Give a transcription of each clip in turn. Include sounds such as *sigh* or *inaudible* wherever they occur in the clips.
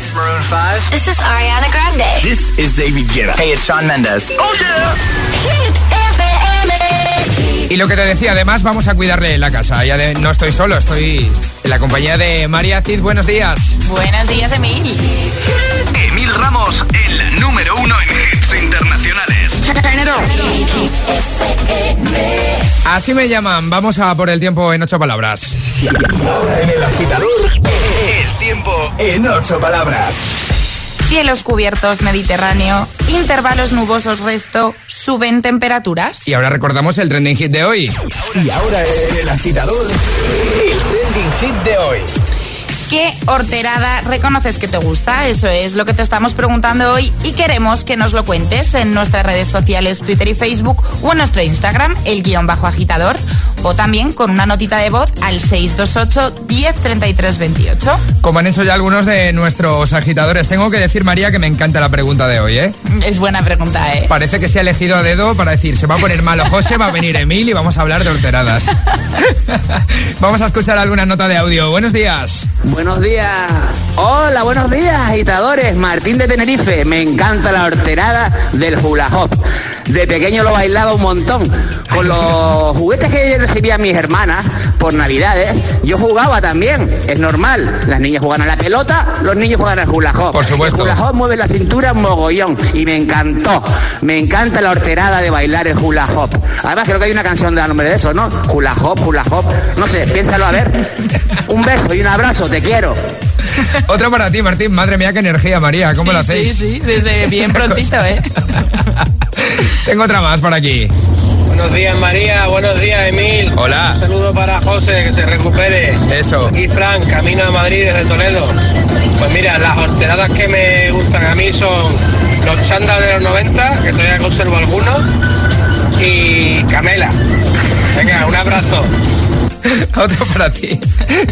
This is Maroon 5. This is Ariana Grande. This is David Guetta. Hey, it's Sean Mendes. Oh yeah. Hit FM. Y lo que te decía, además vamos a cuidarle la casa. Ya de- no estoy solo, estoy en la compañía de María Cid. Buenos días. Buenos días, Emil. Emil Ramos, el número uno en hits internacionales. Así me llaman. Vamos a por el tiempo en ocho palabras. En el agitador, el tiempo en ocho palabras. Cielos cubiertos, Mediterráneo, intervalos nubosos resto, suben temperaturas. Y ahora recordamos el trending hit de hoy. Y ahora el agitador, el trending hit de hoy. ¿Qué horterada reconoces que te gusta? Eso es lo que te estamos preguntando hoy y queremos que nos lo cuentes en nuestras redes sociales, Twitter y Facebook o en nuestro Instagram, el guion bajo agitador, o también con una notita de voz al 628 10 33 28. Como han hecho ya algunos de nuestros agitadores, tengo que decir, María, que me encanta la pregunta de hoy, ¿eh? Es buena pregunta, ¿eh? Parece que se ha elegido a dedo para decir, se va a poner malo José, va a venir Emil y vamos a hablar de horteradas. *laughs* vamos a escuchar alguna nota de audio. Buenos días. Buenos días. Hola, buenos días, agitadores. Martín de Tenerife. Me encanta la horterada del hula hop. De pequeño lo bailaba un montón. Con los *laughs* juguetes que recibían mis hermanas por Navidades, yo jugaba también. Es normal. Las niñas juegan a la pelota, los niños juegan al hula hop. Por supuesto. El hula hop mueve la cintura mogollón. Y me encantó. Me encanta la horterada de bailar el hula hop. Además, creo que hay una canción de nombre de eso, ¿no? Hula hop, hula hop. No sé, piénsalo a ver. Un beso y un abrazo, te quiero. *laughs* Otra para ti, Martín. Madre mía, qué energía, María. ¿Cómo Sí, lo hacéis? Sí, sí, desde Es *laughs* bien prontito, cosa. ¿eh? *laughs* Tengo otra más por aquí. Buenos días María, buenos días Emil. Hola. Un saludo para José, que se recupere. Eso. Aquí Frank, camino a Madrid desde Toledo. Pues mira, las horteradas que me gustan a mí son los chandas de los 90, que todavía conservo algunos, y Camela. Venga, un abrazo. *laughs* Otro para ti. *laughs*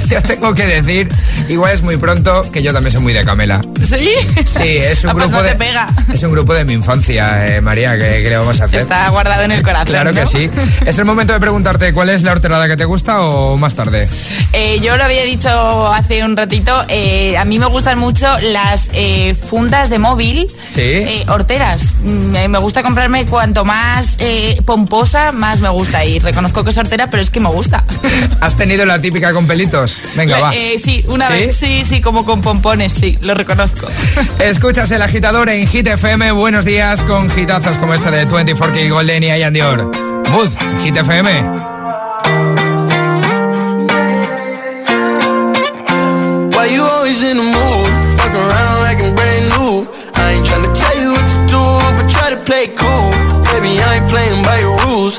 Ya tengo que decir, igual es muy pronto, que yo también soy muy de Camela. ¿Sí? Sí, es un *laughs* Ah, pues grupo no de. pega. Es un grupo de mi infancia, eh, María, ¿qué, qué le vamos a hacer? Está guardado en el corazón. Claro que sí. ¿Es el momento de preguntarte cuál es la horterada que te gusta o más tarde? Eh, yo lo había dicho hace un ratito, eh, a mí me gustan mucho las eh, fundas de móvil, Sí. horteras. Mm, me gusta comprarme cuanto más pomposa, más me gusta. Y reconozco que es hortera, pero es que me gusta. ¿Has tenido la típica con pelitos? Venga, va. Eh, sí, una ¿Sí? vez, sí, sí, como con pompones, sí, lo reconozco. *laughs* Escuchas el agitador en Hit FM. Buenos días con hitazos como este de 24K Golden y Ian Dior. Mood, Hit FM. Why you always in the mood? Fuck around like I'm brand new. I ain't tryna tell you what to do, but try to play it cool. Baby, I ain't playing by your rules.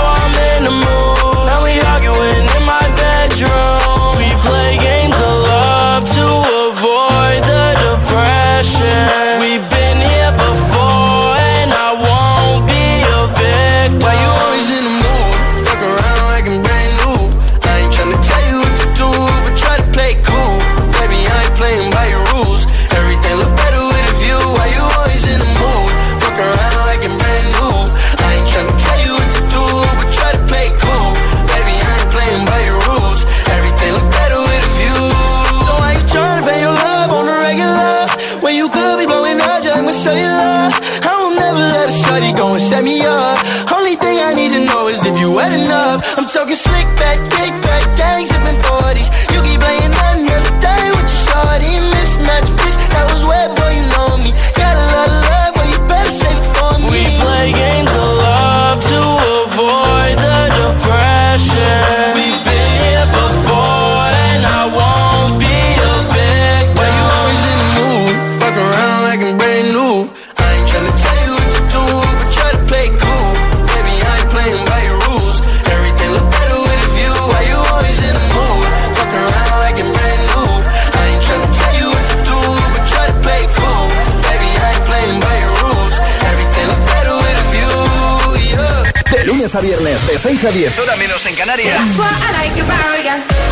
a viernes, de 6 a 10, hora menos en Canarias.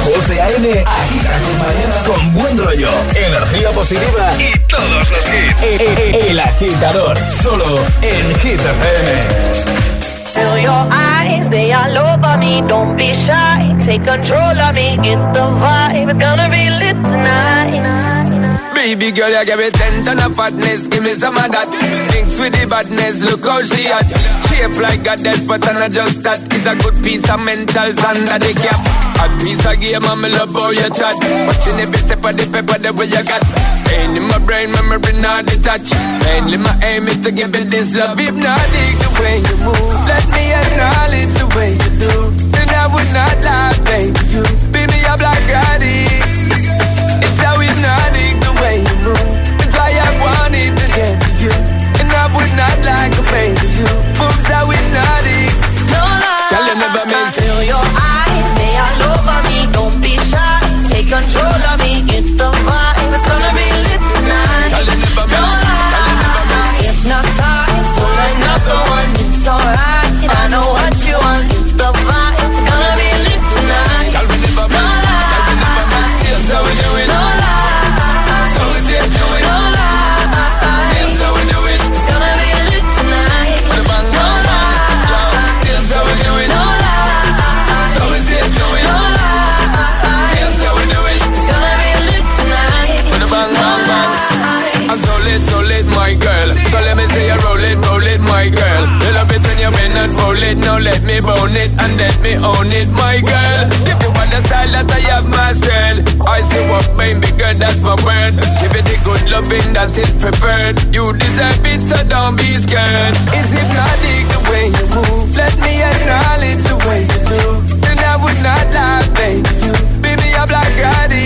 José A.M. agita tus mañanas con buen rollo, energía positiva y todos los hits. El, el, el agitador, solo en Hit FM. Fill your eyes, they all over me. Don't be shy, take control of me. Get the vibe, it's gonna be lit tonight. Baby girl, you give me ten ton of fatness, give me some of that. Thinks with the badness, look how she at. Shape like a death, but I'm not just that. It's a good piece of mental under the cap. A piece of game, I'm love how you chat. Watching every step of the paper, the way you got. Staying in my brain, memory not detached. Mainly my aim is to give it this love. If not, the way you move. Let me acknowledge the way you do. Then I would not lie, baby. You beat me up like addict. It's not like a baby you. Moves how hypnotic. No lie. Girl, you never meant to. Fill your eyes, they all over me. Don't be shy, take control of me. Get the vibe, it's gonna be lit tonight. Girl, you never No meant lie. Hypnotized, pull another one. It's alright. Bone it and let me own it, my girl. Give you want the style that I have myself, I see what baby girl, that's my word. Give it the good loving that is preferred. You deserve it, so don't be scared. Is it not the way you move? Let me acknowledge the way you do. Then I would not lie, baby. You beat me up like. It's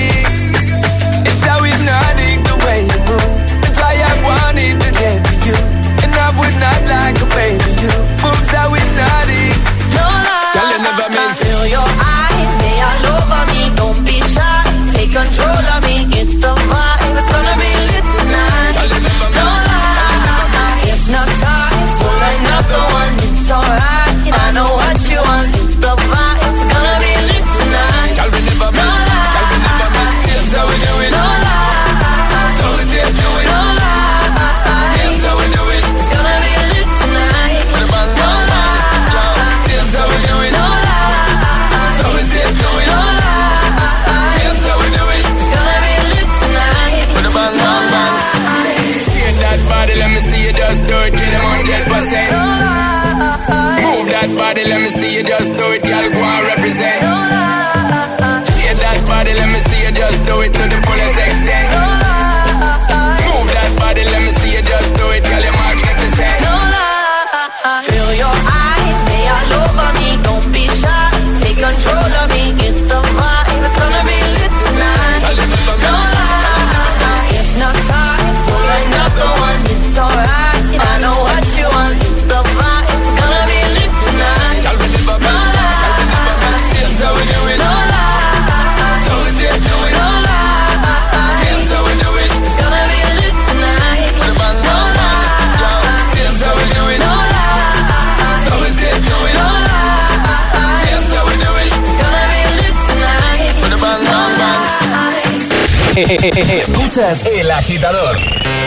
Escuchas El Agitador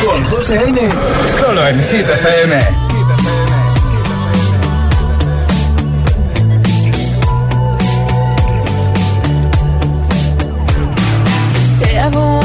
con José A.M. Solo en Hit FM. Ever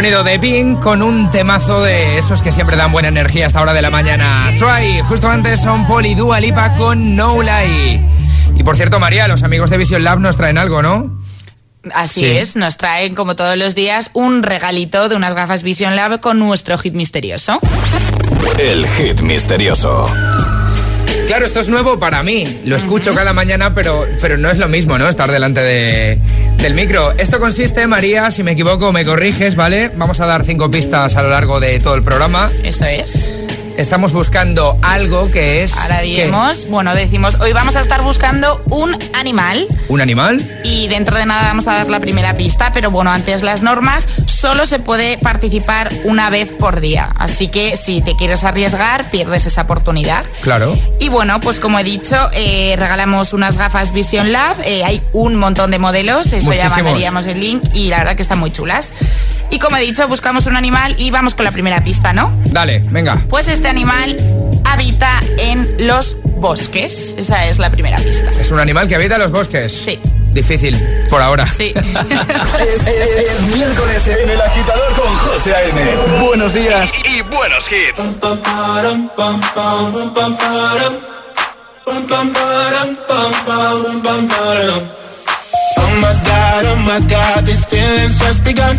sonido de Pink con un temazo de esos que siempre dan buena energía a esta hora de la mañana. Try, justo antes son Paul y Dua Lipa con No Lie. Y por cierto, María, los amigos de Vision Lab nos traen algo, ¿no? Así Sí. es, nos traen como todos los días un regalito de unas gafas Vision Lab con nuestro hit misterioso. El hit misterioso. Claro, esto es nuevo para mí. Lo escucho cada mañana, pero, pero no es lo mismo, ¿no? Estar delante de, del micro. Esto consiste, María, si me equivoco, me corriges, ¿vale? Vamos a dar cinco pistas a lo largo de todo el programa. Eso es. Estamos buscando algo que es... Ahora diremos, bueno, decimos, hoy vamos a estar buscando un animal ¿Un animal? y dentro de nada vamos a dar la primera pista, pero bueno, antes las normas, solo se puede participar una vez por día. Así que si te quieres arriesgar, pierdes esa oportunidad. Claro. Y bueno, pues como he dicho, eh, regalamos unas gafas Vision Lab. eh, hay un montón de modelos, eso ya mandaríamos el link y la verdad que están muy chulas. Y como he dicho, buscamos un animal y vamos con la primera pista, ¿no? Dale, venga. Pues este animal habita en los bosques. Esa es la primera pista. Es un animal que habita en los bosques. Sí. Difícil, por ahora. Sí. *laughs* *laughs* Es miércoles en el agitador con José A.M. Buenos días y buenos hits. Oh my god, oh my god, these feelings just begun.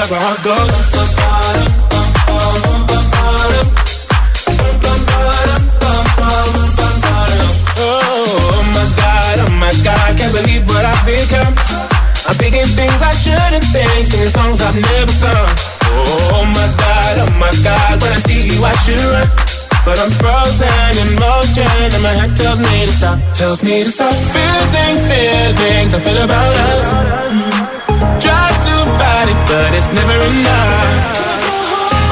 Cause my heart goes. Oh my god, oh my god, can't believe what I've become. I'm thinking things I shouldn't think, singing songs I've never sung. Oh my god, oh my god, when I see you I should run. But I'm frozen in motion and my head tells me to stop, tells me to stop. Feeling, I feel about us. Try to fight it, but it's never enough.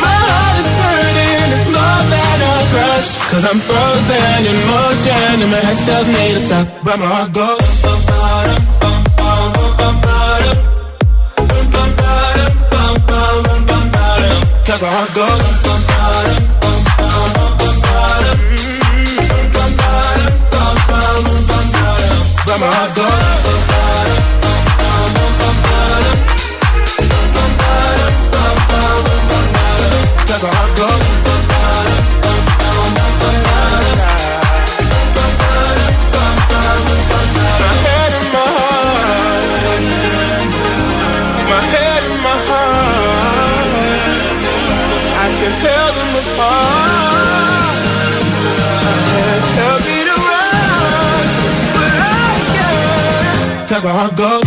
My heart is hurting, it's more than a crush. Cause I'm frozen in motion and my head tells me to stop, but my heart goes. Cause my heart goes. But my heart goes. Can't. Cause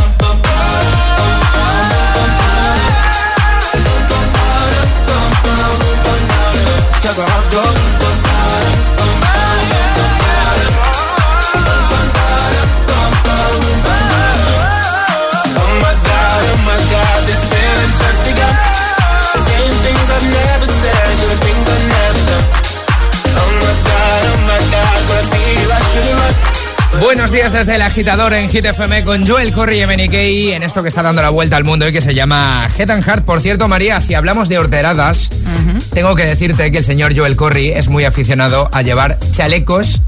Buenos días desde el agitador en Hit FM con Joel Corry y MNK en esto que está dando la vuelta al mundo y que se llama Head and Heart. Por cierto, María, si hablamos de horteradas, tengo que decirte que el señor Joel Corry es muy aficionado a llevar chalecos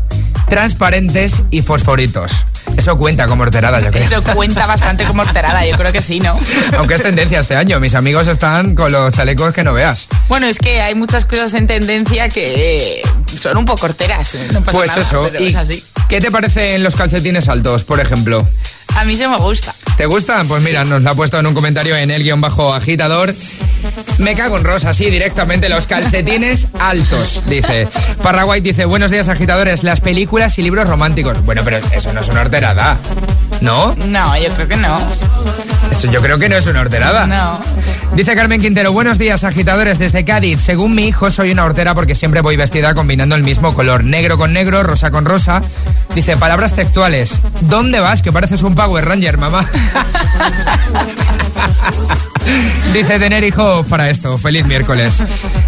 transparentes y fosforitos. Eso cuenta como horterada, yo creo. Eso cuenta bastante como horterada, yo creo que sí, ¿no? *laughs* Aunque es tendencia este año. Mis amigos están con los chalecos que no veas. Bueno, es que hay muchas cosas en tendencia que son un poco horteras. No pasa Pues nada, eso. pero ¿Y es así. Qué te parecen los calcetines altos, por ejemplo? A mí se me gusta. ¿Te gustan? Pues mira, nos la ha puesto en un comentario en el guion bajo agitador. Me cago en rosa, sí, directamente. Los calcetines altos, dice. Parraguay dice, buenos días agitadores, las películas y libros románticos. Bueno, pero eso no es una horterada. ¿No? No, yo creo que no. Eso yo creo que no es una horterada. No. Dice Carmen Quintero, buenos días agitadores desde Cádiz. Según mi hijo soy una hortera porque siempre voy vestida combinando el mismo color, negro con negro, rosa con rosa. Dice, palabras textuales, ¿dónde vas? Que pareces un Power Ranger, mamá. *laughs* Dice tener hijos para esto. Feliz miércoles.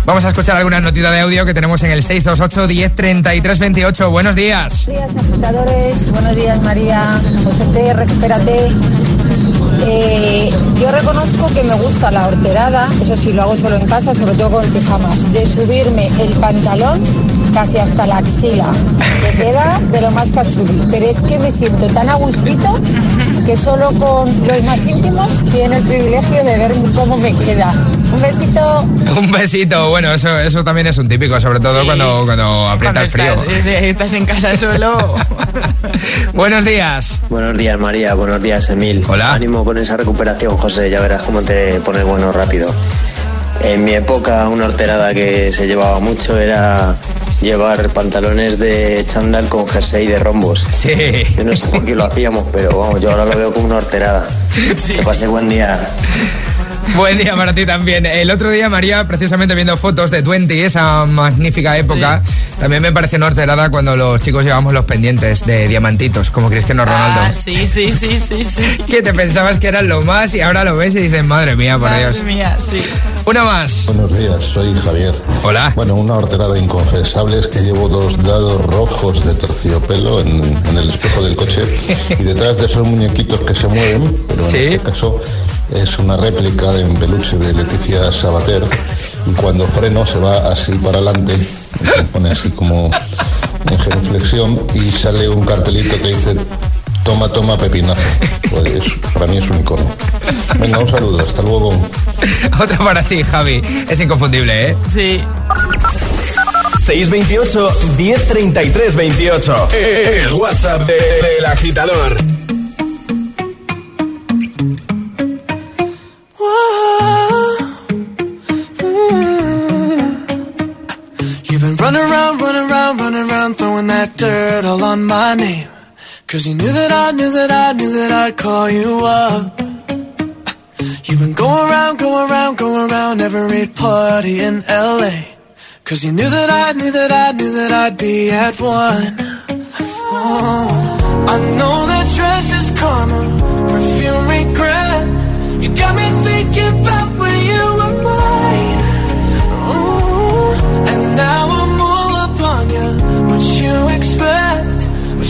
Vamos a escuchar alguna notita de audio que tenemos en el 628 10 33 28. Buenos días. Buenos días, agitadores. Buenos días, María. José, recupérate. Eh, yo reconozco que me gusta la horterada, eso sí lo hago solo en casa, sobre todo con pijamas, de subirme el pantalón casi hasta la axila. Me queda de lo más cachuli. Pero es que me siento tan a gustito que solo con los más íntimos tienen el privilegio de ver cómo me queda. Un besito. *laughs* Un besito. Bueno, eso, eso también es un típico, sobre todo Sí. cuando, cuando aprieta el frío. Estás, sí, estás en casa solo. *laughs* Buenos días. Buenos días María, buenos días Emil. Hola. Ánimo con esa recuperación José, ya verás cómo te pones bueno rápido. En mi época una horterada que se llevaba mucho era llevar pantalones de chándal con jersey de rombos. Sí. Yo no sé por qué lo hacíamos, pero vamos, yo ahora lo veo como una horterada. *laughs* que pase buen día. *laughs* Buen día para ti también. El otro día, María, precisamente viendo fotos de Twenty, esa magnífica época, también me pareció una horterada cuando los chicos llevamos los pendientes de diamantitos, como Cristiano Ronaldo. Ah, sí, sí, sí, sí, sí. *laughs* Que te pensabas que eran lo más y ahora lo ves y dices, madre mía, por Madre Dios. mía, sí. Una más. Buenos días, soy Javier. Hola. Bueno, una horterada inconfesable es que llevo dos dados rojos de terciopelo en, en el espejo del coche y detrás de esos muñequitos que se mueven, pero en Sí. este caso es una réplica de un peluche de Leticia Sabater y cuando freno se va así para adelante, se pone así como en genuflexión y sale un cartelito que dice toma, toma, pepinazo. Pues para mí es un icono. Venga, un saludo, hasta luego. Otra para ti, Javi. Es inconfundible, ¿eh? Sí. 628 1033 28. El WhatsApp de- del agitador. On my name. Cause you knew that I knew that I knew that I'd call you up. You've been going around, going around, going around every party in LA. Cause you knew that I knew that I knew that I'd be at one. Oh, I know that dress is karma, perfume regret. You got me thinking about when you were mine. Ooh, and now I'm all up on you. What you expect?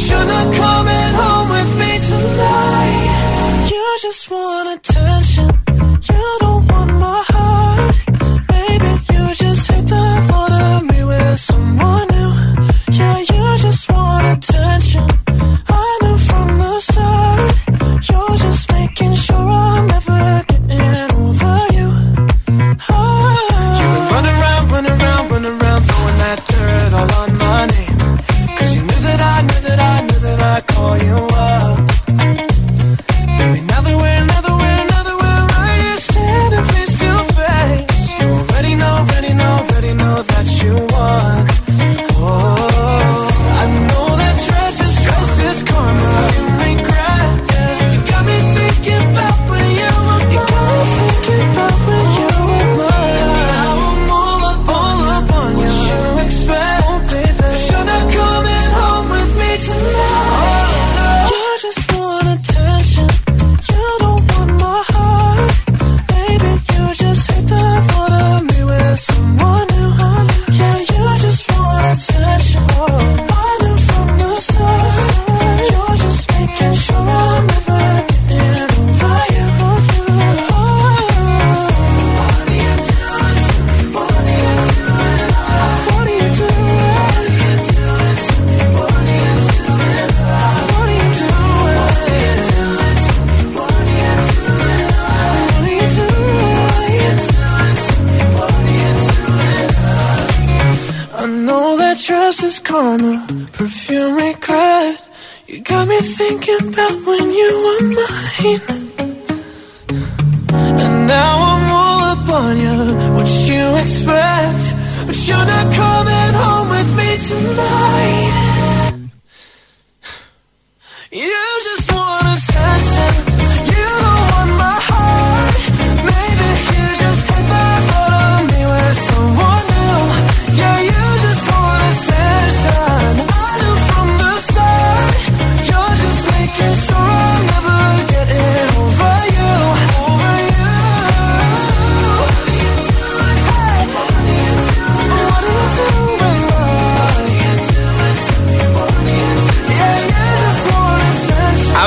You're not coming home with me tonight. You just want attention. You don't want my heart. Maybe you just hate the thought of me with someone new. Yeah, you just want attention. I knew from the start. You're just making sure I'm never getting over you. Ah. You've been running around, running around, around, throwing that dirt all on I knew that I'd call you up.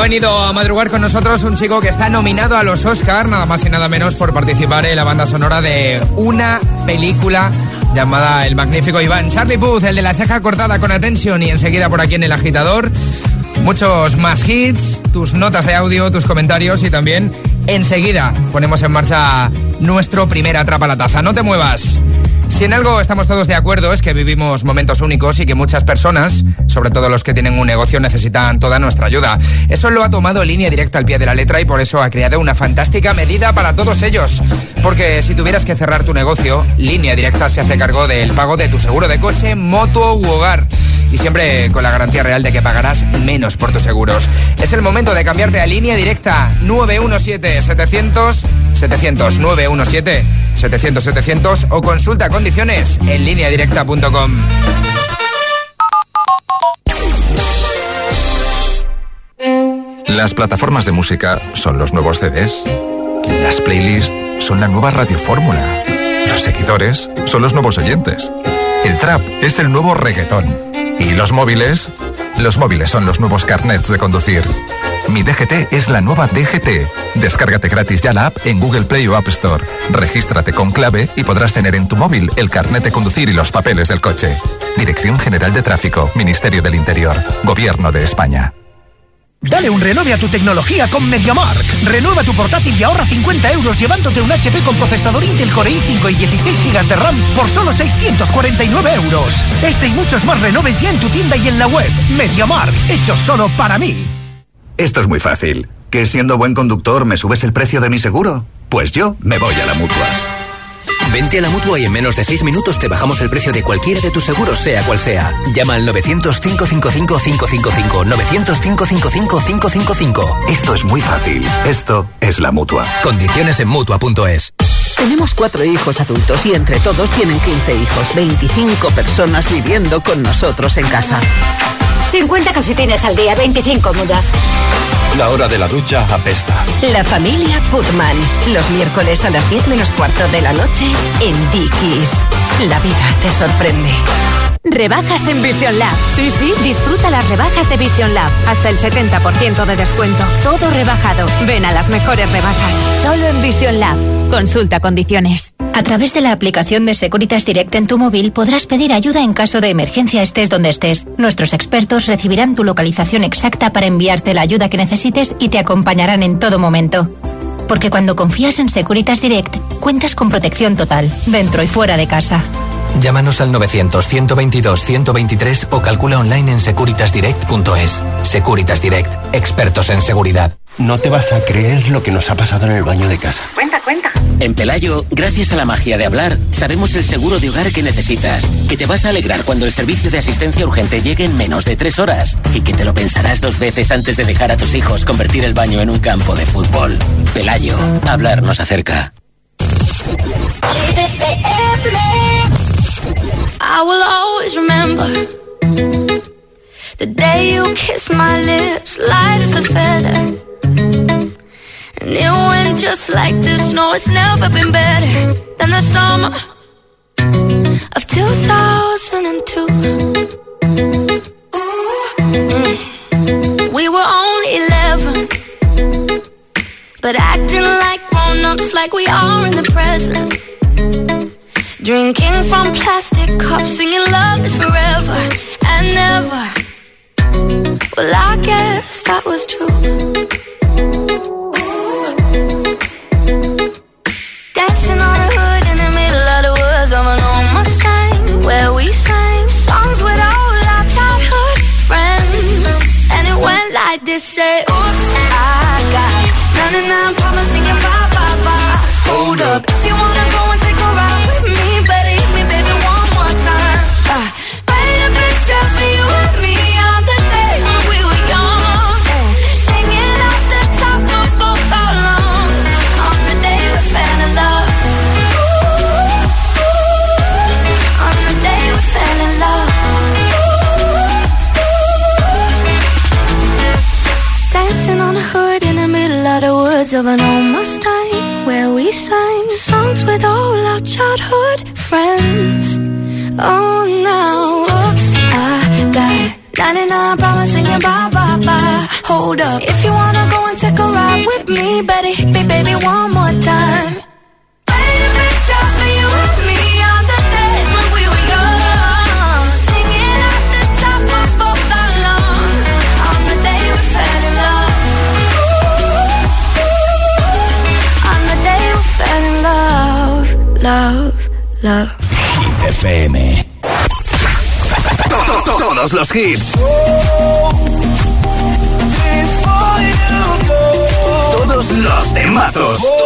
Venido a madrugar con nosotros un chico que está nominado a los Oscar, nada más y nada menos por participar en la banda sonora de una película llamada El Magnífico Iván. Charlie Puth, el de la ceja cortada con atención y enseguida por aquí en el agitador. Muchos más hits, tus notas de audio, tus comentarios y también enseguida ponemos en marcha nuestro primer Atrapa la Taza. No te muevas. Si en algo estamos todos de acuerdo es que vivimos momentos únicos y que muchas personas, sobre todo los que tienen un negocio, necesitan toda nuestra ayuda. Eso lo ha tomado línea directa al pie de la letra y por eso ha creado una fantástica medida para todos ellos. Porque si tuvieras que cerrar tu negocio, línea directa se hace cargo del pago de tu seguro de coche, moto u hogar. Y siempre con la garantía real de que pagarás menos por tus seguros. Es el momento de cambiarte a línea directa 917 700 700 917 700 700 o consulta condiciones en lineadirecta.com. Las plataformas de música son los nuevos CDs. Las playlists son la nueva radiofórmula. Los seguidores son los nuevos oyentes. El trap es el nuevo reggaetón. ¿Y los móviles? Los móviles son los nuevos carnets de conducir. Mi DGT es la nueva DGT. Descárgate gratis ya la app en Google Play o App Store. Regístrate con clave y podrás tener en tu móvil el carnet de conducir y los papeles del coche. Dirección General de Tráfico, Ministerio del Interior, Gobierno de España. Dale un renove a tu tecnología con MediaMark. Renueva tu portátil y ahorra 50 euros llevándote un HP con procesador Intel Core i5 y 16 GB de RAM por solo 649 euros. Este y muchos más renoves ya en tu tienda y en la web. MediaMark, hecho solo para mí. Esto es muy fácil. ¿Que siendo buen conductor me subes el precio de mi seguro? Pues yo me voy a la mutua. Vente a la mutua y en menos de 6 minutos te bajamos el precio de cualquiera de tus seguros, sea cual sea. Llama al 900-555-555. 900-555-555. Esto es muy fácil. Esto es la mutua. Condiciones en mutua.es. Tenemos cuatro hijos adultos y entre todos tienen 15 hijos, 25 personas viviendo con nosotros en casa. 50 calcetines al día, 25 mudas. La hora de la ducha apesta. La familia Putman. Los miércoles a las 10 menos cuarto de la noche en Dickies. La vida te sorprende. Rebajas en Vision Lab. Sí, sí, disfruta las rebajas de Vision Lab. Hasta el 70% de descuento. Todo rebajado. Ven a las mejores rebajas. Solo en Vision Lab. Consulta condiciones. A través de la aplicación de Securitas Direct en tu móvil podrás pedir ayuda en caso de emergencia estés donde estés. Nuestros expertos recibirán tu localización exacta para enviarte la ayuda que necesites y te acompañarán en todo momento. Porque cuando confías en Securitas Direct, cuentas con protección total, dentro y fuera de casa. Llámanos al 900-122-123 o calcula online en securitasdirect.es. Securitas Direct, expertos en seguridad. No te vas a creer lo que nos ha pasado en el baño de casa. Cuenta, cuenta. En Pelayo, gracias a la magia de hablar, sabemos el seguro de hogar que necesitas, que te vas a alegrar cuando el servicio de asistencia urgente llegue en menos de tres horas y que te lo pensarás dos veces antes de dejar a tus hijos convertir el baño en un campo de fútbol. Pelayo, hablar nos acerca. I will always remember the day you kissed my lips, light as a feather. And it went just like this. No, it's never been better than the summer of 2002. Mm. We were only 11, but acting like grown ups, like we are in the present. Drinking from plastic cups, singing love is forever and never. Well, I guess that was true. This: Say, Oops, I got 99 problems singing bye bye bye. Hold up, if you wanna Hold up. If you wanna go and take a ride with me, better hit me, baby, one more time. Baby, bitch, out for you and me on the days when we were young. Singing at the top of both our lungs on the day we fell in love. On the day we fell in love, love, love. Hit FM. To- to- Todos los hits. Los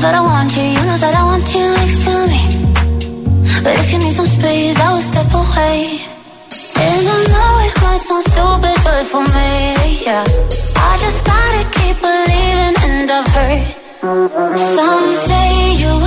that I want you, you know that I want you next to me. But if you need some space, I will step away. And I know it might sound stupid, but for me, yeah. I just gotta keep believing, and I've heard. Some say you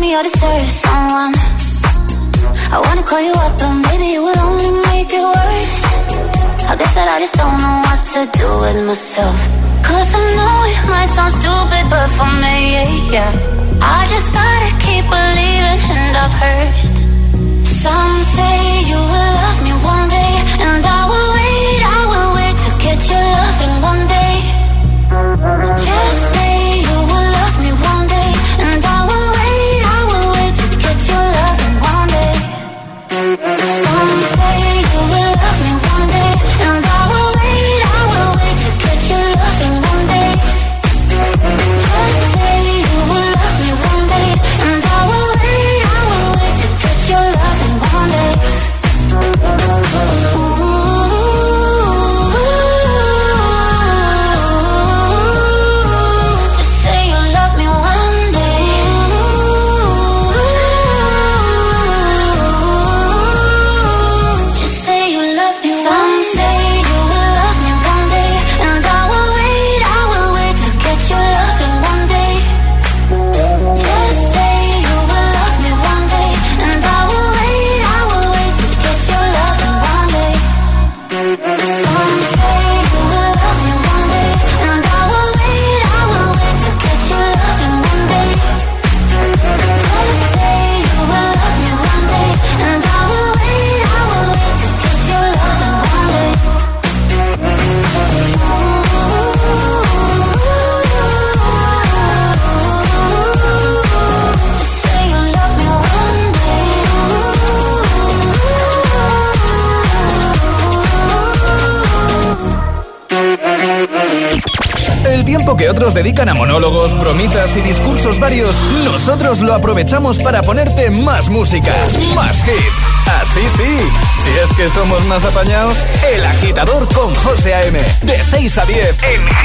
me I deserve someone. I wanna call you up, but maybe it will only make it worse. I guess that I just don't know what to do with myself. Cause I know it might sound stupid, but for me, yeah. I just gotta keep believing, and I've heard. Some say you will love me one day, aprovechamos para ponerte más música, más hits. Así sí, si es que somos más apañados, El Agitador con José A.M. De 6 a 10 en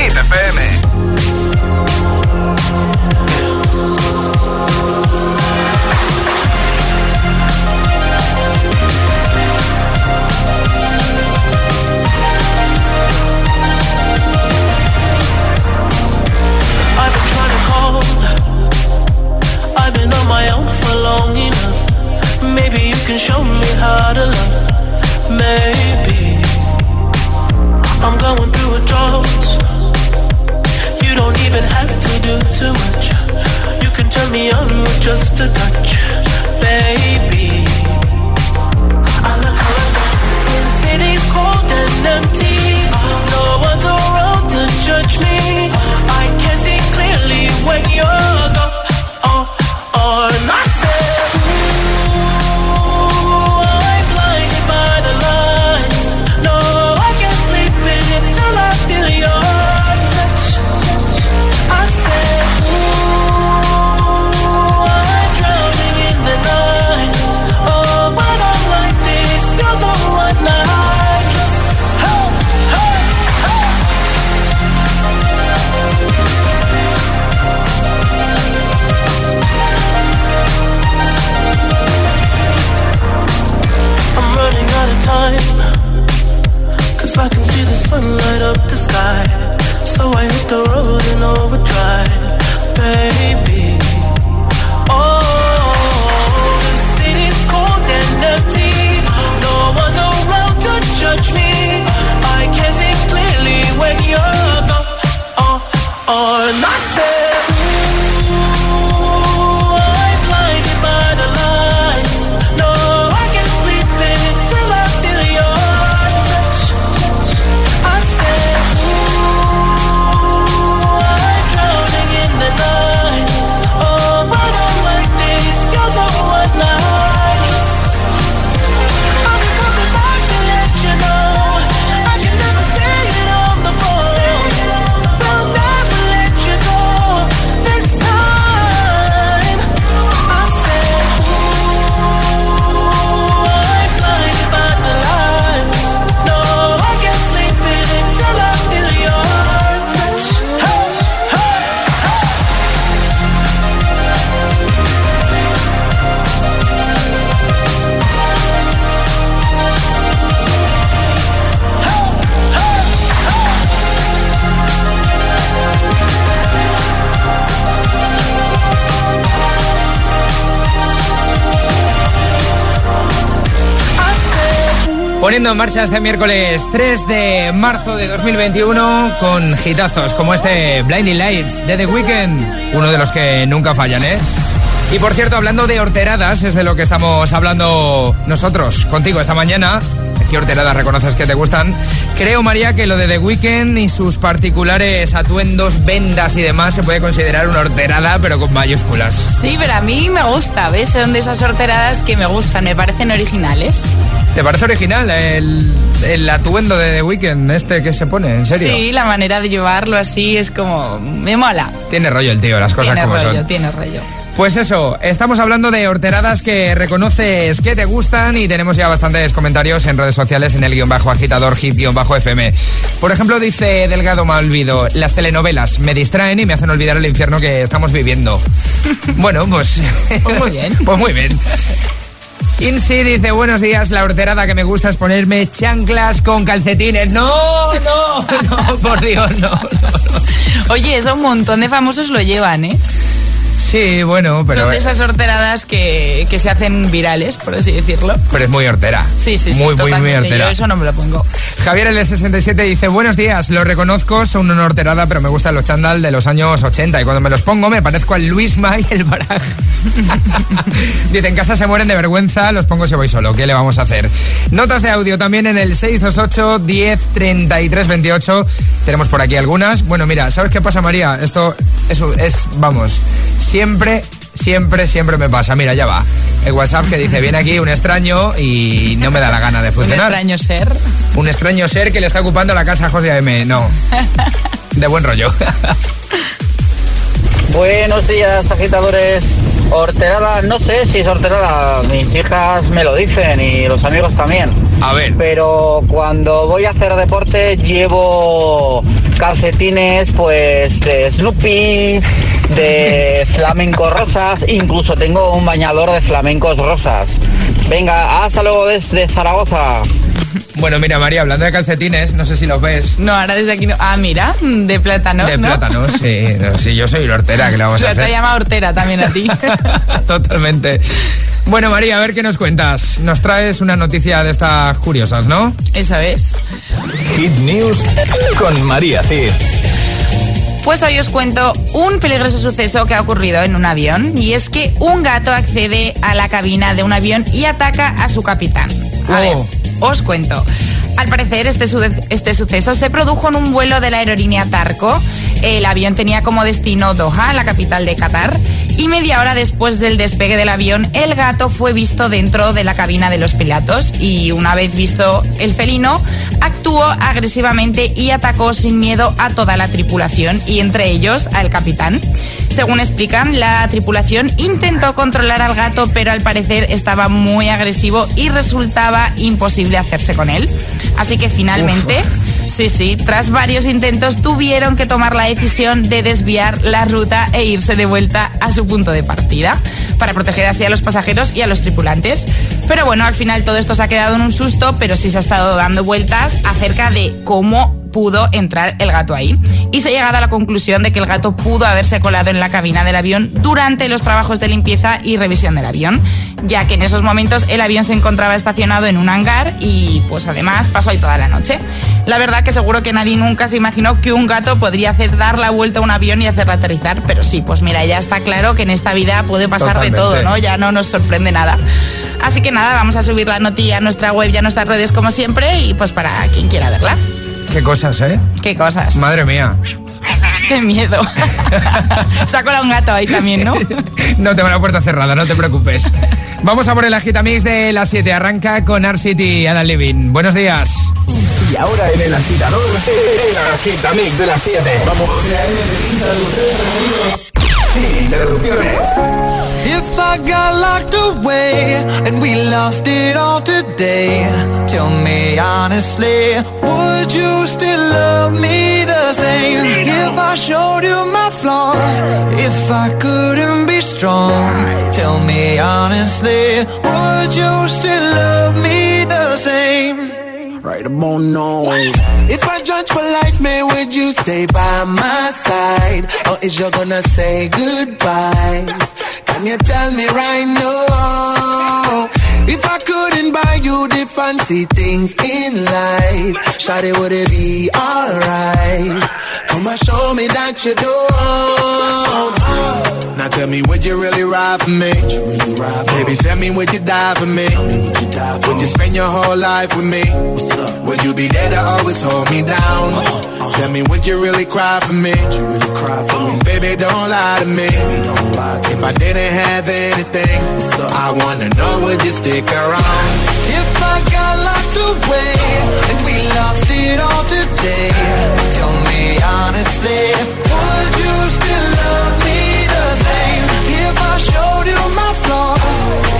Poniendo en marcha este miércoles 3 de marzo de 2021 con hitazos como este Blinding Lights de The Weeknd, uno de los que nunca fallan, ¿eh? Y por cierto, hablando de horteradas, es de lo que estamos hablando nosotros contigo esta mañana. ¿Qué horteradas reconoces que te gustan? Creo, María, que lo de The Weeknd y sus particulares atuendos, vendas y demás se puede considerar una horterada, pero con mayúsculas. Sí, pero a mí me gusta, ¿ves? Son de esas horteradas que me gustan, me parecen originales. ¿Te parece original el, atuendo de The Weeknd, este que se pone? ¿En serio? Sí, la manera de llevarlo así es como... me mola. Tiene rollo el tío, las cosas tiene como rollo, son. Tiene rollo. Pues eso, estamos hablando de horteradas que reconoces que te gustan y tenemos ya bastantes comentarios en redes sociales en el guion bajo agitador hit guion bajo FM. Por ejemplo, dice Delgado Malvido, las telenovelas me distraen y me hacen olvidar el infierno que estamos viviendo. *laughs* bueno, pues... Pues muy *laughs* bien. pues muy bien. Insi dice, buenos días, la horterada que me gusta es ponerme chanclas con calcetines. No, no, no, *laughs* por Dios, no. no, no. Oye, eso un montón de famosos lo llevan, ¿eh? Sí, bueno, pero... Son de esas horteradas que, que se hacen virales, por así decirlo. Pero es muy hortera. Sí, sí, sí. Muy, muy, muy hortera. Yo eso no me lo pongo. Javier L67 dice, buenos días, lo reconozco, son una horterada, pero me gustan los chándal de los años 80 y cuando me los pongo me parezco al Luis May el Baraj. *laughs* dice, en casa se mueren de vergüenza, los pongo si voy solo, ¿qué le vamos a hacer? Notas de audio también en el 628 10 33 28. Tenemos por aquí algunas. Bueno, mira, ¿sabes qué pasa, María? Esto eso es, vamos, siempre siempre, siempre me pasa. Mira, ya va. El WhatsApp que dice, viene aquí un extraño y no me da la gana de Un funcionar. extraño ser. Un extraño ser que le está ocupando la casa a José M. No. *laughs* De buen rollo. *laughs* Buenos días, agitadores. Horterada, no sé si es horterada. Mis hijas me lo dicen y los amigos también. A ver. Pero cuando voy a hacer deporte llevo calcetines, pues de Snoopy, de *laughs* flamenco rosas, incluso tengo un bañador de flamencos rosas. Venga, hasta luego desde Zaragoza. *laughs* Bueno, mira, María, hablando de calcetines, no sé si los ves. No, ahora desde aquí no. Ah, mira, de plátanos, De ¿no? plátano, *laughs* sí. No, sí, yo soy la hortera, que le vamos a Se te hacer? llama hortera también a ti. *laughs* Totalmente. Bueno, María, a ver qué nos cuentas. Nos traes una noticia de estas curiosas, ¿no? Esa es. Hit News con María Cid. Pues hoy os cuento un peligroso suceso que ha ocurrido en un avión y es que un gato accede a la cabina de un avión y ataca a su capitán. A ver, os cuento. Al parecer, este, este suceso se produjo en un vuelo de la aerolínea Tarco. El avión tenía como destino Doha, la capital de Qatar, y media hora después del despegue del avión, el gato fue visto dentro de la cabina de los pilotos y una vez visto el felino, actuó agresivamente y atacó sin miedo a toda la tripulación y entre ellos al capitán. Según explican, la tripulación intentó controlar al gato, pero al parecer estaba muy agresivo y resultaba imposible hacerse con él. Así que finalmente, sí, sí, tras varios intentos tuvieron que tomar la decisión de desviar la ruta e irse de vuelta a su punto de partida para proteger así a los pasajeros y a los tripulantes. Pero bueno, al final todo esto se ha quedado en un susto, pero sí se ha estado dando vueltas acerca de cómo pudo entrar el gato ahí. Y se ha llegado a la conclusión de que el gato pudo haberse colado en la cabina del avión durante los trabajos de limpieza y revisión del avión, ya que en esos momentos el avión se encontraba estacionado en un hangar y pues además pasó ahí toda la noche. La verdad que seguro que nadie nunca se imaginó que un gato podría hacer dar la vuelta a un avión y hacerla aterrizar, pero sí, pues mira, ya está claro que en esta vida puede pasar de todo. ¿no? Ya no nos sorprende nada. Así que nada, vamos a subir la noticia a nuestra web y a nuestras redes como siempre y pues para quien quiera verla. Qué cosas, ¿eh? Qué cosas. Madre mía. Qué miedo. *laughs* Se ha colado un gato ahí también, ¿no? *laughs* No tengo la puerta cerrada, no te preocupes. Vamos a por el agitamix de las 7. Arranca con Art City Adam Living. Buenos días. Y ahora en el agitador, el agitamix de las 7. Vamos. If I got locked away and we lost it all today, tell me honestly, would you still love me the same? If I showed you my flaws, if I couldn't be strong, tell me honestly, would you still love me the same? If I judge for life, man, would you stay by my side? Or is you gonna say goodbye? Can you tell me right now? If I couldn't buy you the fancy things in life, Shawty, would it be alright? Come and show me that you don't. Now tell me, would you really ride for me? Baby, tell me, would you die for me? Would you spend your whole life with me? Would you be there to always hold me down? Uh, uh. Tell me, would you really cry for me? Baby, don't lie to me. If I didn't have anything, I wanna know, would you stick around? If I got locked away and we lost it all today, tell me honestly, would you still love me the same? If I showed you my flaws,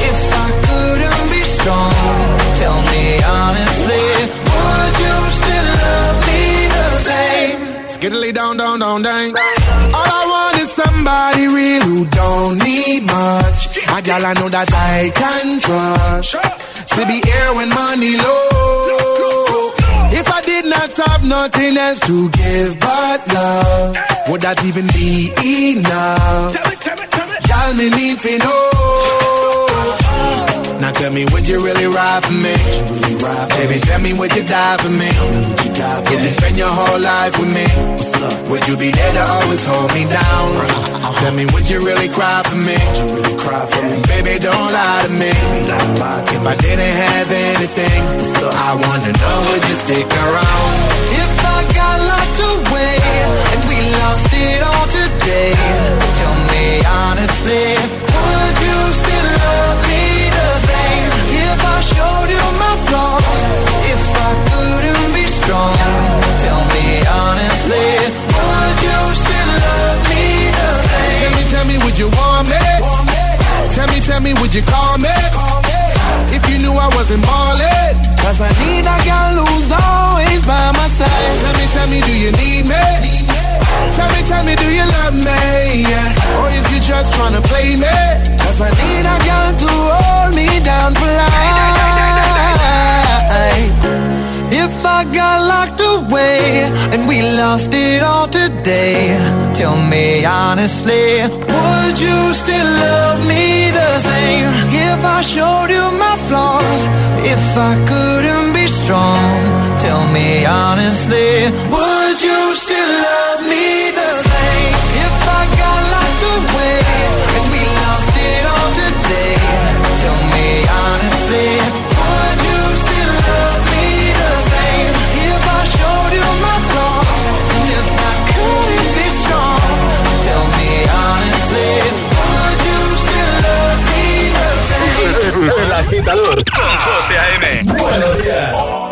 if I couldn't be strong, tell me honestly, would you still love me the same? Skiddly down, down, down, down. All I want is somebody real who don't need much. A gal I know that I can trust. To be here when money low. If I did not have nothing else to give but love, would that even be enough? Y'all me need to know. Now tell me, would you really ride for me? Baby, tell me, would you die for me? Would you spend your whole life with me? Would you be there to always hold me down? Tell me, would you really cry for me? Baby, don't lie to me. If I didn't have anything, I wanna know, would you stick around? Me, do you need me? Tell me, tell me, do you love me? Yeah. Or is you just tryna play me? Cause I need a girl to hold me down for life. If I got locked away and we lost it all today, tell me honestly, would you still love me the same? If I showed you my flaws, if I couldn't be strong, tell me honestly, agitador con José A.M. Buenos días.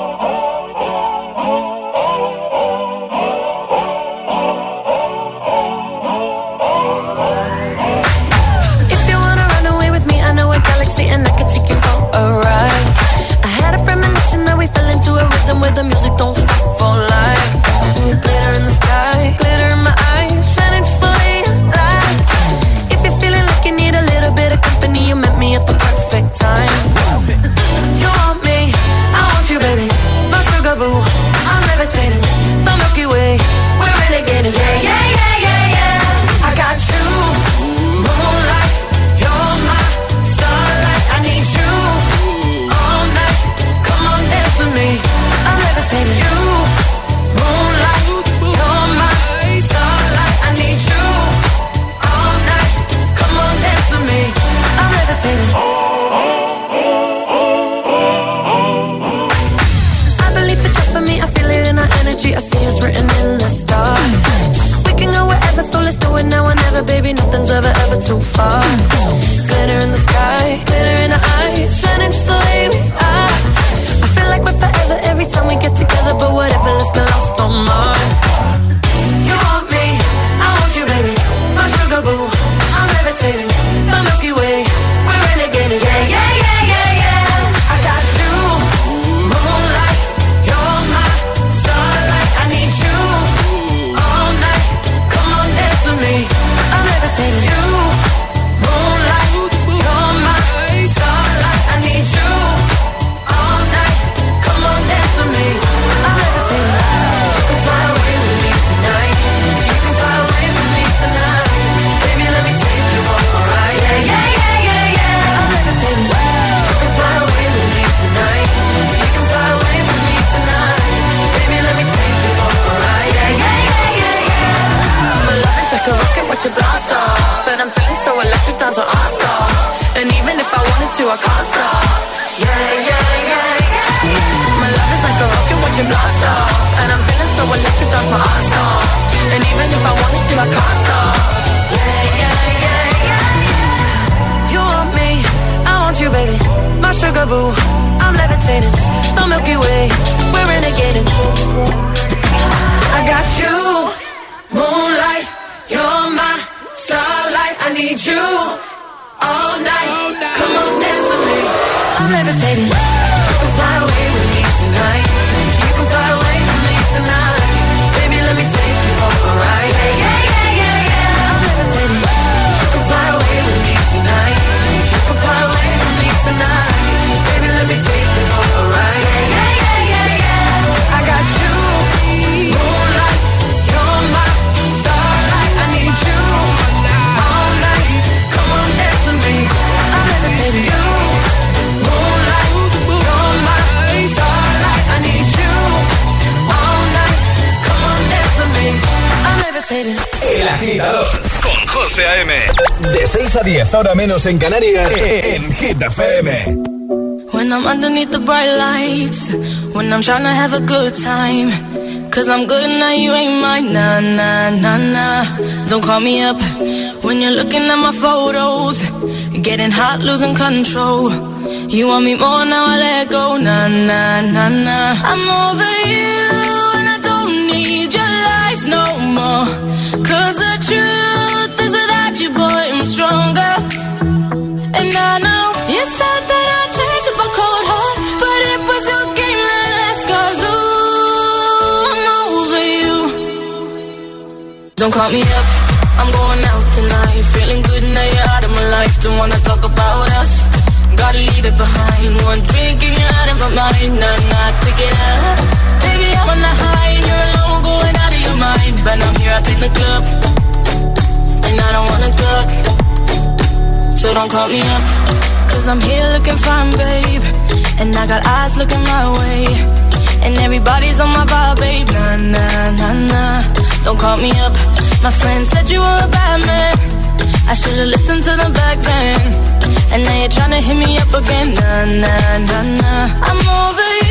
Rocket off. And I'm feeling so electric, down my ass off. And even if I wanted to, I can't stop. Yeah, yeah, yeah, yeah. yeah You want me, I want you, baby. My sugar boo, I'm levitating. The Milky Way, we're renegading. I got you, moonlight. You're my starlight. I need you all night. Come on, dance with me. I'm levitating. Tonight. Baby, let me take you for a ride. El agitador con José A.M. De 6 a 10, ahora menos en Canarias, en Hit FM. When I'm underneath the bright lights, when I'm trying to have a good time. Cause I'm good now, you ain't mine. Nah, nah, nah, nah. Don't call me up when you're looking at my photos. Getting hot, losing control. You want me more now, I let go. Nah, nah, nah, nah. I'm over you, lies no more. Cause the truth is without you, boy, I'm stronger. And I know you said that I changed up a cold heart, but it was your game that last. Cause ooh, I'm over you. Don't call me up, I'm going out tonight. Feeling good now you're out of my life. Don't wanna talk about us. Gotta leave it behind. One drink and you're out of my mind. Nah, nah, take it out. Mind. But I'm here up in the club, and I don't wanna talk. So don't call me up, cause I'm here looking fine, babe. And I got eyes looking my way. And everybody's on my vibe, babe. Nah, nah, nah, nah. Don't call me up. My friend said you were a bad man. I should've listened to them back then. And now you're tryna hit me up again. Nah, nah, nah, nah. I'm over you,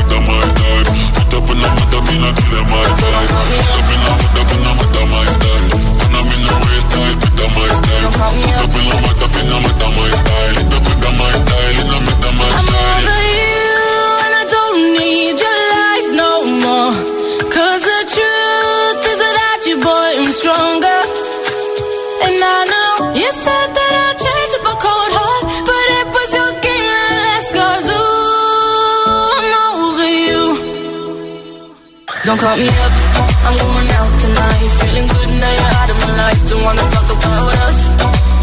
Don't call me up. I'm Don't call me up, I'm going out tonight. Feeling good now you're out of my life. Don't wanna talk about us.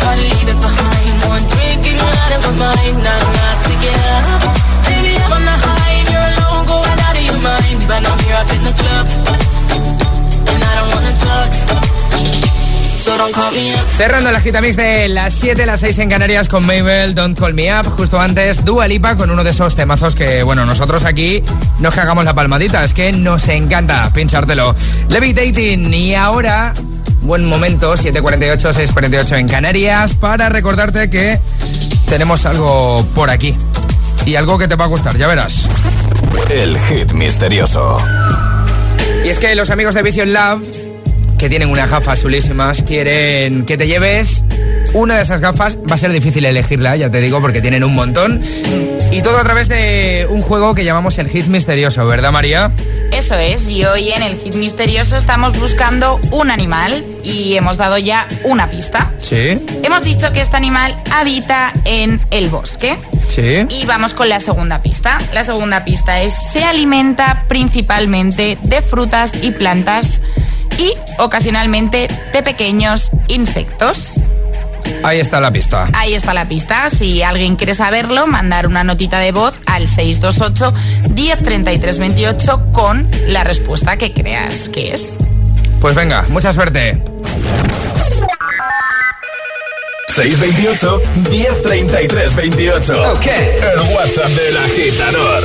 Gotta leave it behind. One drink and you're out of my mind. Nah, nah, take Cerrando la gita mix de las 7, las 6 en Canarias con Mabel, Don't Call Me Up. Justo antes, Dua Lipa con uno de esos temazos que, bueno, nosotros aquí nos cagamos la palmadita. Es que nos encanta pinchártelo. Levitating. Y ahora, buen momento, 7.48, 6.48 en Canarias, para recordarte que tenemos algo por aquí. Y algo que te va a gustar, ya verás. El hit misterioso. Y es que los amigos de Vision Lab que tienen unas gafas chulísimas, quieren que te lleves una de esas gafas. Va a ser difícil elegirla, ya te digo, porque tienen un montón. Y todo a través de un juego que llamamos el Hit Misterioso, ¿verdad, María? Eso es, y hoy en el Hit Misterioso estamos buscando un animal y hemos dado ya una pista. Sí. Hemos dicho que este animal habita en el bosque. Sí. Y vamos con la segunda pista. La segunda pista es, se alimenta principalmente de frutas y plantas y ocasionalmente de pequeños insectos. Ahí está la pista. Ahí está la pista. Si alguien quiere saberlo, mandar una notita de voz al 628 103328 con la respuesta que creas que es. Pues venga, mucha suerte. 628 1033 28. Ok. El WhatsApp del agitador.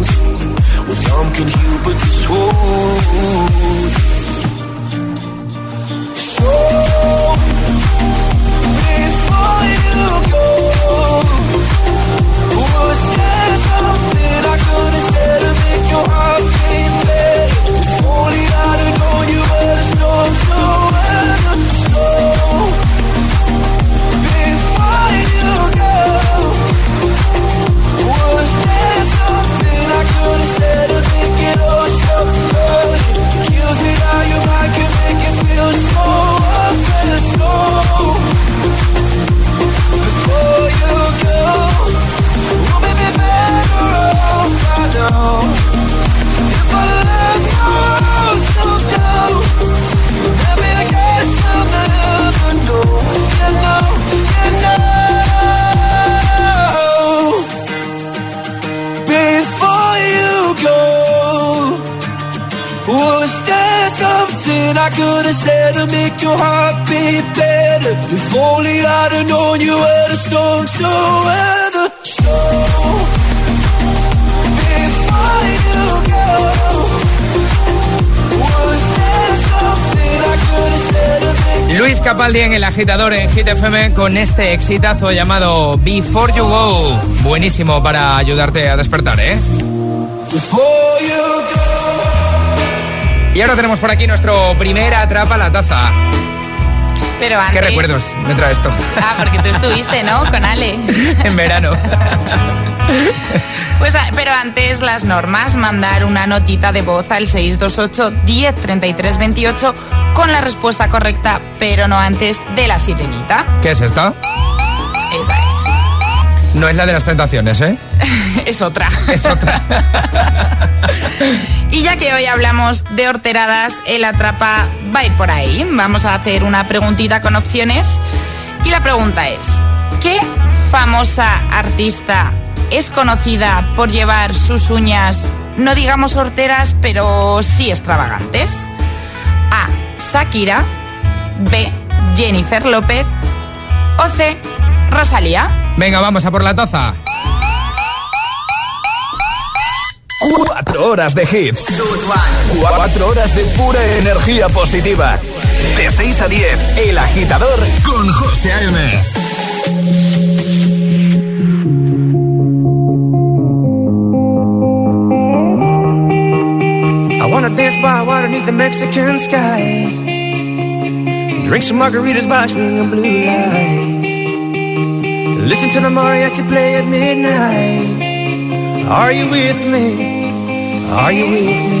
Well, time can heal, but this won't. So before you go, was there something I could have said to make your heart beat better? If only I'd have known you were the storm to weather. So Luis Capaldi en el agitador en Hit FM con este exitazo llamado Before You Go. Buenísimo para ayudarte a despertar, ¿eh? Before you go. Y ahora tenemos por aquí nuestro primer Atrapa la Taza. Pero antes... ¿Qué recuerdos me trae esto? Ah, porque tú estuviste, ¿no? Con Ale. *laughs* en verano. *laughs* Pues, pero antes las normas, mandar una notita de voz al 628 1033 28 con la respuesta correcta, pero no antes de la sirenita. ¿Qué es esta? Esa es. No es la de las tentaciones, ¿eh? *laughs* es otra. Es otra. *laughs* y ya que hoy hablamos de horteradas, el atrapa va a ir por ahí. Vamos a hacer una preguntita con opciones. Y la pregunta es, ¿qué famosa artista es conocida por llevar sus uñas, no digamos horteras, pero sí extravagantes? A. Shakira. B. Jennifer López. O C. Rosalía. Venga, vamos a por la taza. Cuatro horas de hits. Cuatro horas de pura energía positiva. De 6 a 10, El Agitador con José A.M. I wanna dance by water beneath the Mexican sky. Drink some margaritas by swinging blue lights. Listen to the mariachi play at midnight. Are you with me? Are you with me?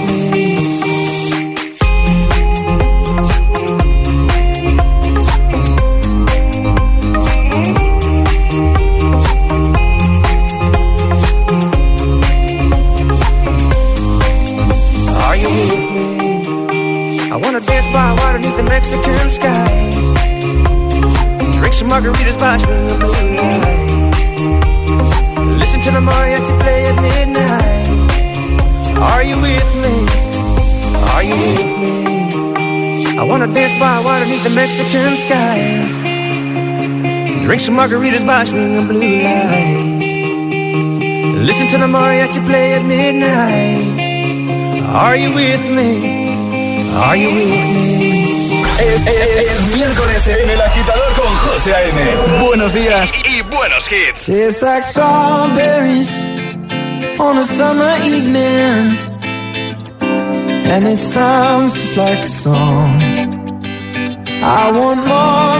Some margaritas by swinging blue lights. Listen to the mariachi play at midnight. Are you with me? Are you with me? Es, es- es miércoles en El Agitador con José A.M. Buenos días y buenos hits. Tastes like strawberries on a summer evening, and it sounds just like a song. I want more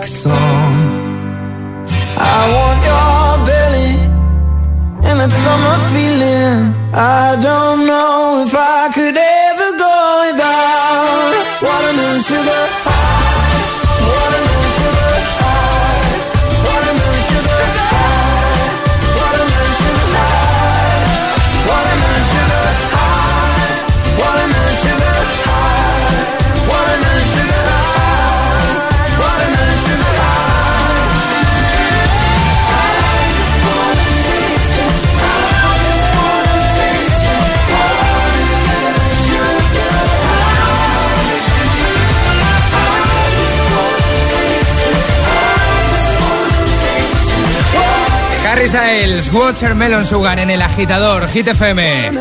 like song. Styles, Watermelon Sugar en el agitador, Hit FM.